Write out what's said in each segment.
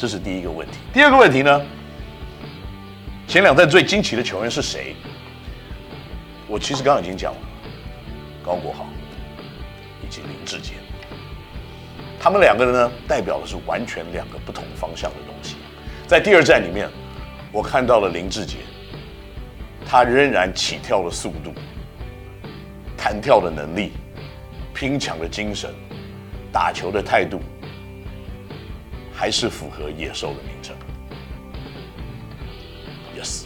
这是第一个问题。第二个问题呢？前两站最惊奇的球员是谁？我其实刚刚已经讲了，高国豪以及林志杰，他们两个人呢，代表的是完全两个不同方向的东西。在第二站里面，我看到了林志杰，他仍然起跳的速度、弹跳的能力、拼抢的精神、打球的态度。还是符合野兽的名称，Yes。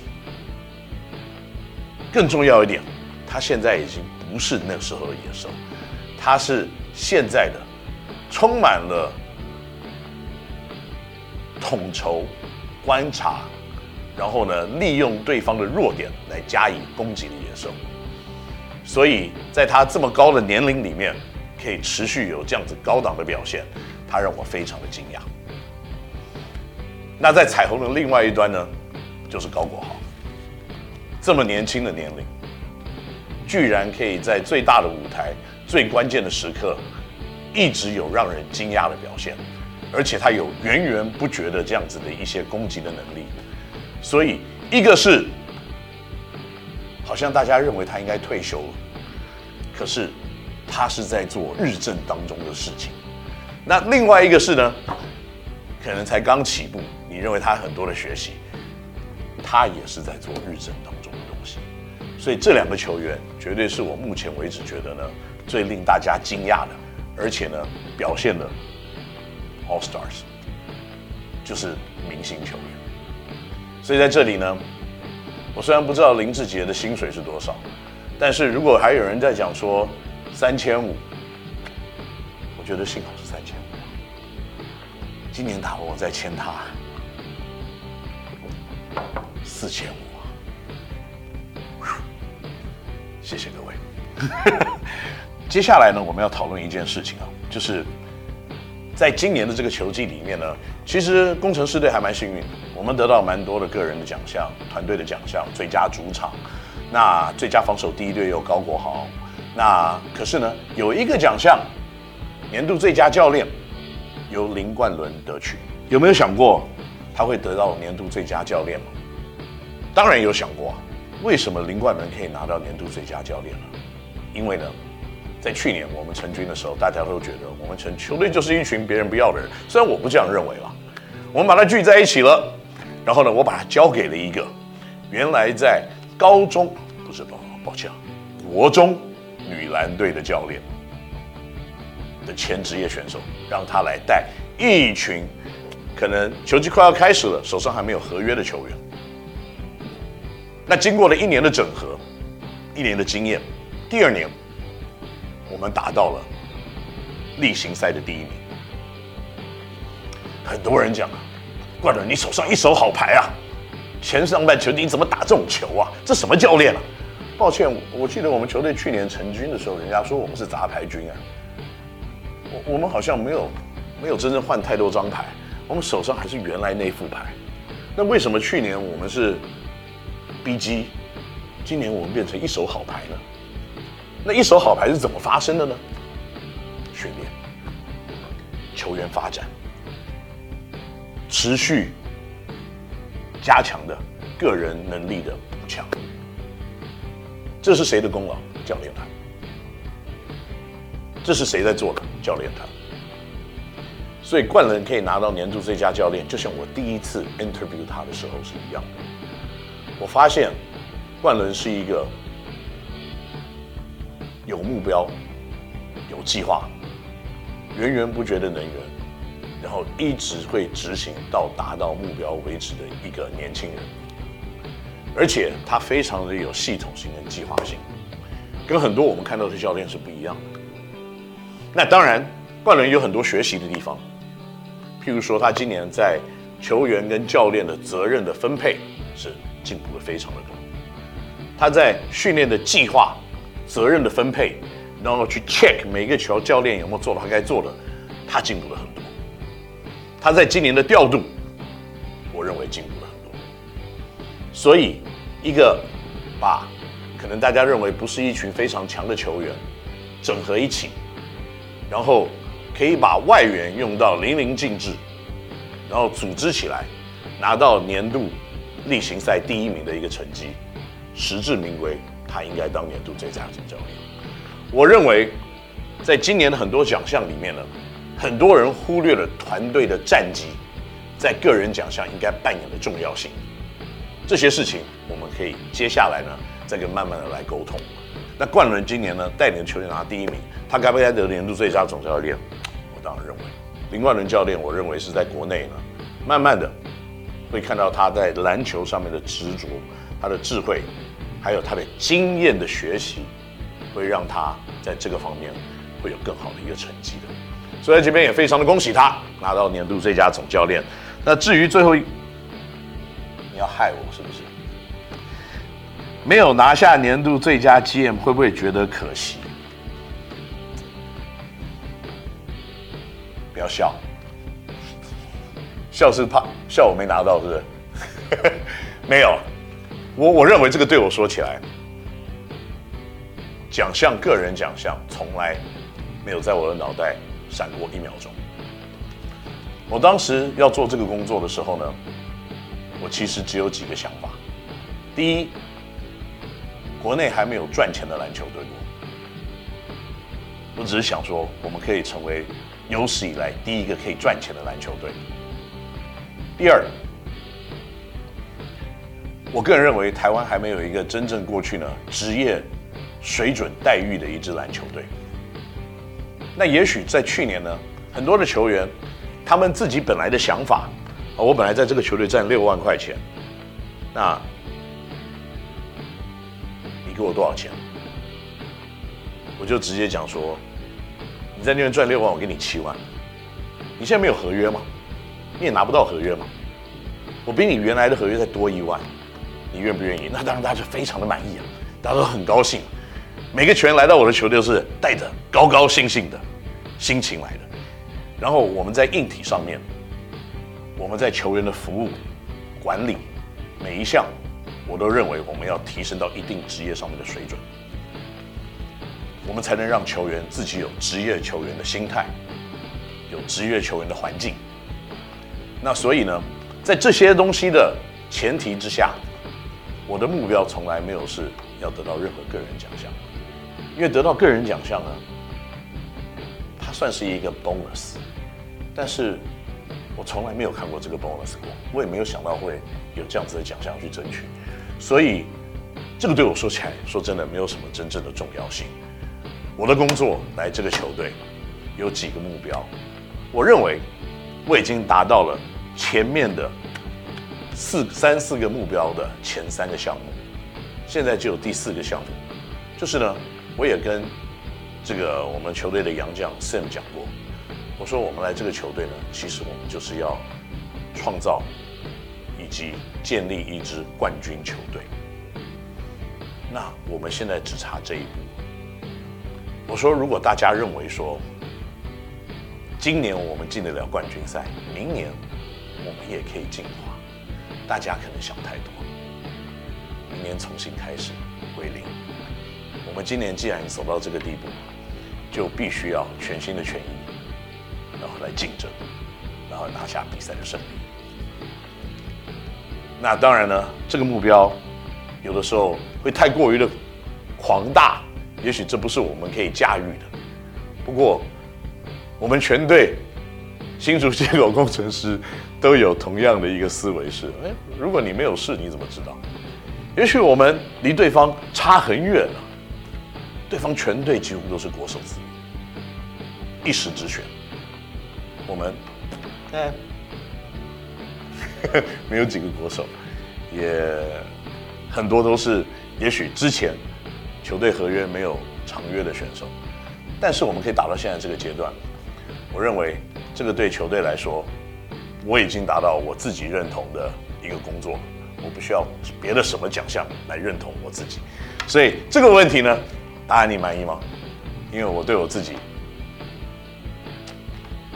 更重要一点，他现在已经不是那时候的野兽，他是现在的充满了统筹、观察，然后呢，利用对方的弱点来加以攻击的野兽。所以在他这么高的年龄里面，可以持续有这样子高档的表现，他让我非常的惊讶。那在彩虹的另外一端呢，就是高国豪。这么年轻的年龄，居然可以在最大的舞台、最关键的时刻，一直有让人惊讶的表现，而且他有源源不绝的这样子的一些攻击的能力。所以，一个是好像大家认为他应该退休了，可是他是在做日正当中的事情。那另外一个是呢，可能才刚起步。你认为他很多的学习，他也是在做日程当中的东西，所以这两个球员绝对是我目前为止觉得呢最令大家惊讶的，而且呢表现的 All Stars，就是明星球员。所以在这里呢，我虽然不知道林志杰的薪水是多少，但是如果还有人在讲说三千五，我觉得幸好是三千五，今年打我再签他。四千五啊！谢谢各位。接下来呢，我们要讨论一件事情啊，就是在今年的这个球季里面呢，其实工程师队还蛮幸运，我们得到蛮多的个人的奖项、团队的奖项，最佳主场，那最佳防守第一队又高国豪，那可是呢，有一个奖项，年度最佳教练由林冠伦得取，有没有想过他会得到年度最佳教练吗？当然有想过，为什么林冠伦可以拿到年度最佳教练呢？因为呢，在去年我们成军的时候，大家都觉得我们成球队就是一群别人不要的人。虽然我不这样认为啦，我们把它聚在一起了，然后呢，我把它交给了一个原来在高中不是抱抱歉，国中女篮队的教练的前职业选手，让他来带一群可能球季快要开始了，手上还没有合约的球员。那经过了一年的整合，一年的经验，第二年，我们达到了例行赛的第一名。很多人讲啊，冠伦，你手上一手好牌啊，前上半球你怎么打这种球啊？这什么教练啊？抱歉，我记得我们球队去年成军的时候，人家说我们是杂牌军啊。我我们好像没有没有真正换太多张牌，我们手上还是原来那副牌。那为什么去年我们是？BG，今年我们变成一手好牌了。那一手好牌是怎么发生的呢？训练、球员发展、持续加强的个人能力的补强，这是谁的功劳？教练团。这是谁在做的？教练团。所以冠伦可以拿到年度最佳教练，就像我第一次 interview 他的时候是一样的。我发现，冠伦是一个有目标、有计划、源源不绝的能源，然后一直会执行到达到目标为止的一个年轻人，而且他非常的有系统性跟计划性，跟很多我们看到的教练是不一样的。那当然，冠伦有很多学习的地方，譬如说他今年在球员跟教练的责任的分配是。进步的非常的多，他在训练的计划、责任的分配，然后去 check 每个球教练有没有做到他该做的，他进步了很多。他在今年的调度，我认为进步了很多。所以，一个把可能大家认为不是一群非常强的球员整合一起，然后可以把外援用到淋漓尽致，然后组织起来，拿到年度例行赛第一名的一个成绩，实至名归，他应该当年度最佳总教练。我认为，在今年的很多奖项里面呢，很多人忽略了团队的战绩在个人奖项应该扮演的重要性。这些事情我们可以接下来呢，再跟慢慢的来沟通。那冠伦今年呢，带领球队拿第一名，他该不该得年度最佳总教练？我当然认为，林冠伦教练，我认为是在国内呢，慢慢的会看到他在篮球上面的执着，他的智慧，还有他的经验的学习，会让他在这个方面会有更好的一个成绩的。所以这边也非常的恭喜他拿到年度最佳总教练。那至于最后一，你要害我是不是？没有拿下年度最佳 GM，会不会觉得可惜？不要笑，笑是怕笑我没拿到，是不是？没有，我我认为这个对我说起来，奖项个人奖项从来没有在我的脑袋闪过一秒钟。我当时要做这个工作的时候呢，我其实只有几个想法，第一。国内还没有赚钱的篮球队，我只是想说，我们可以成为有史以来第一个可以赚钱的篮球队。第二，我个人认为台湾还没有一个真正过去呢职业水准待遇的一支篮球队。那也许在去年呢，很多的球员他们自己本来的想法，啊，我本来在这个球队赚六万块钱，那你。给我多少钱？我就直接讲说，你在那边赚六万，我给你七万。你现在没有合约嘛？你也拿不到合约嘛？我比你原来的合约再多一万，你愿不愿意？那当然大家就非常的满意啊，大家都很高兴。每个球员来到我的球队是带着高高兴兴的心情来的。然后我们在硬体上面，我们在球员的服务管理每一项。我都认为我们要提升到一定职业上面的水准，我们才能让球员自己有职业球员的心态，有职业球员的环境。那所以呢，在这些东西的前提之下，我的目标从来没有是要得到任何个人奖项，因为得到个人奖项呢，它算是一个 bonus，但是我从来没有看过这个 bonus 过，我也没有想到会有这样子的奖项去争取。所以，这个对我说起来，说真的，没有什么真正的重要性。我的工作来这个球队有几个目标，我认为我已经达到了前面的四三四个目标的前三个项目，现在就有第四个项目，就是呢，我也跟这个我们球队的杨将 Sam 讲过，我说我们来这个球队呢，其实我们就是要创造。以及建立一支冠军球队，那我们现在只差这一步。我说，如果大家认为说，今年我们进得了冠军赛，明年我们也可以进化，大家可能想太多。明年重新开始归零。我们今年既然走到这个地步，就必须要全心的全意，然后来竞争，然后拿下比赛的胜利。那当然呢，这个目标有的时候会太过于的狂大，也许这不是我们可以驾驭的。不过，我们全队新竹街口工程师都有同样的一个思维是：哎，如果你没有试，你怎么知道？也许我们离对方差很远了，对方全队几乎都是国手子，一时之选，我们，哎。没有几个国手，也很多都是也许之前球队合约没有长约的选手，但是我们可以打到现在这个阶段，我认为这个对球队来说，我已经达到我自己认同的一个工作，我不需要别的什么奖项来认同我自己，所以这个问题呢，答案你满意吗？因为我对我自己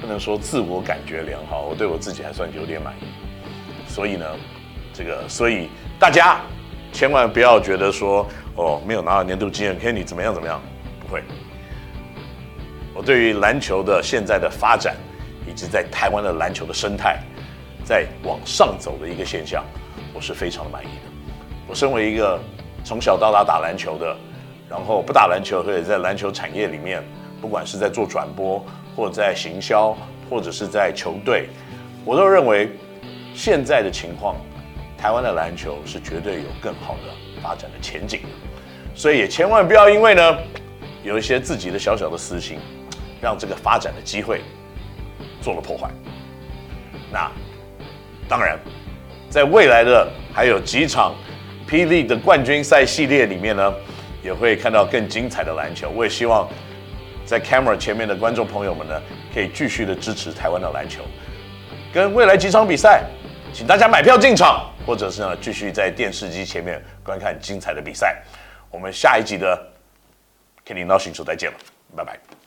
不能说自我感觉良好，我对我自己还算有点满意。所以呢，这个所以大家千万不要觉得说哦，没有拿到年度经验，看你怎么样怎么样，不会。我对于篮球的现在的发展，以及在台湾的篮球的生态，在往上走的一个现象，我是非常的满意的。我身为一个从小到大打篮球的，然后不打篮球，或者在篮球产业里面，不管是在做转播，或者在行销，或者是在球队，我都认为现在的情况，台湾的篮球是绝对有更好的发展的前景的。所以也千万不要因为呢，有一些自己的小小的私心，让这个发展的机会做了破坏。那当然，在未来的还有几场。霹雳的冠军赛系列里面呢，也会看到更精彩的篮球。我也希望在 camera 前面的观众朋友们呢，可以继续的支持台湾的篮球。跟未来几场比赛，请大家买票进场，或者是呢继续在电视机前面观看精彩的比赛。我们下一集的 Kenny NOW 新说再见了，拜拜。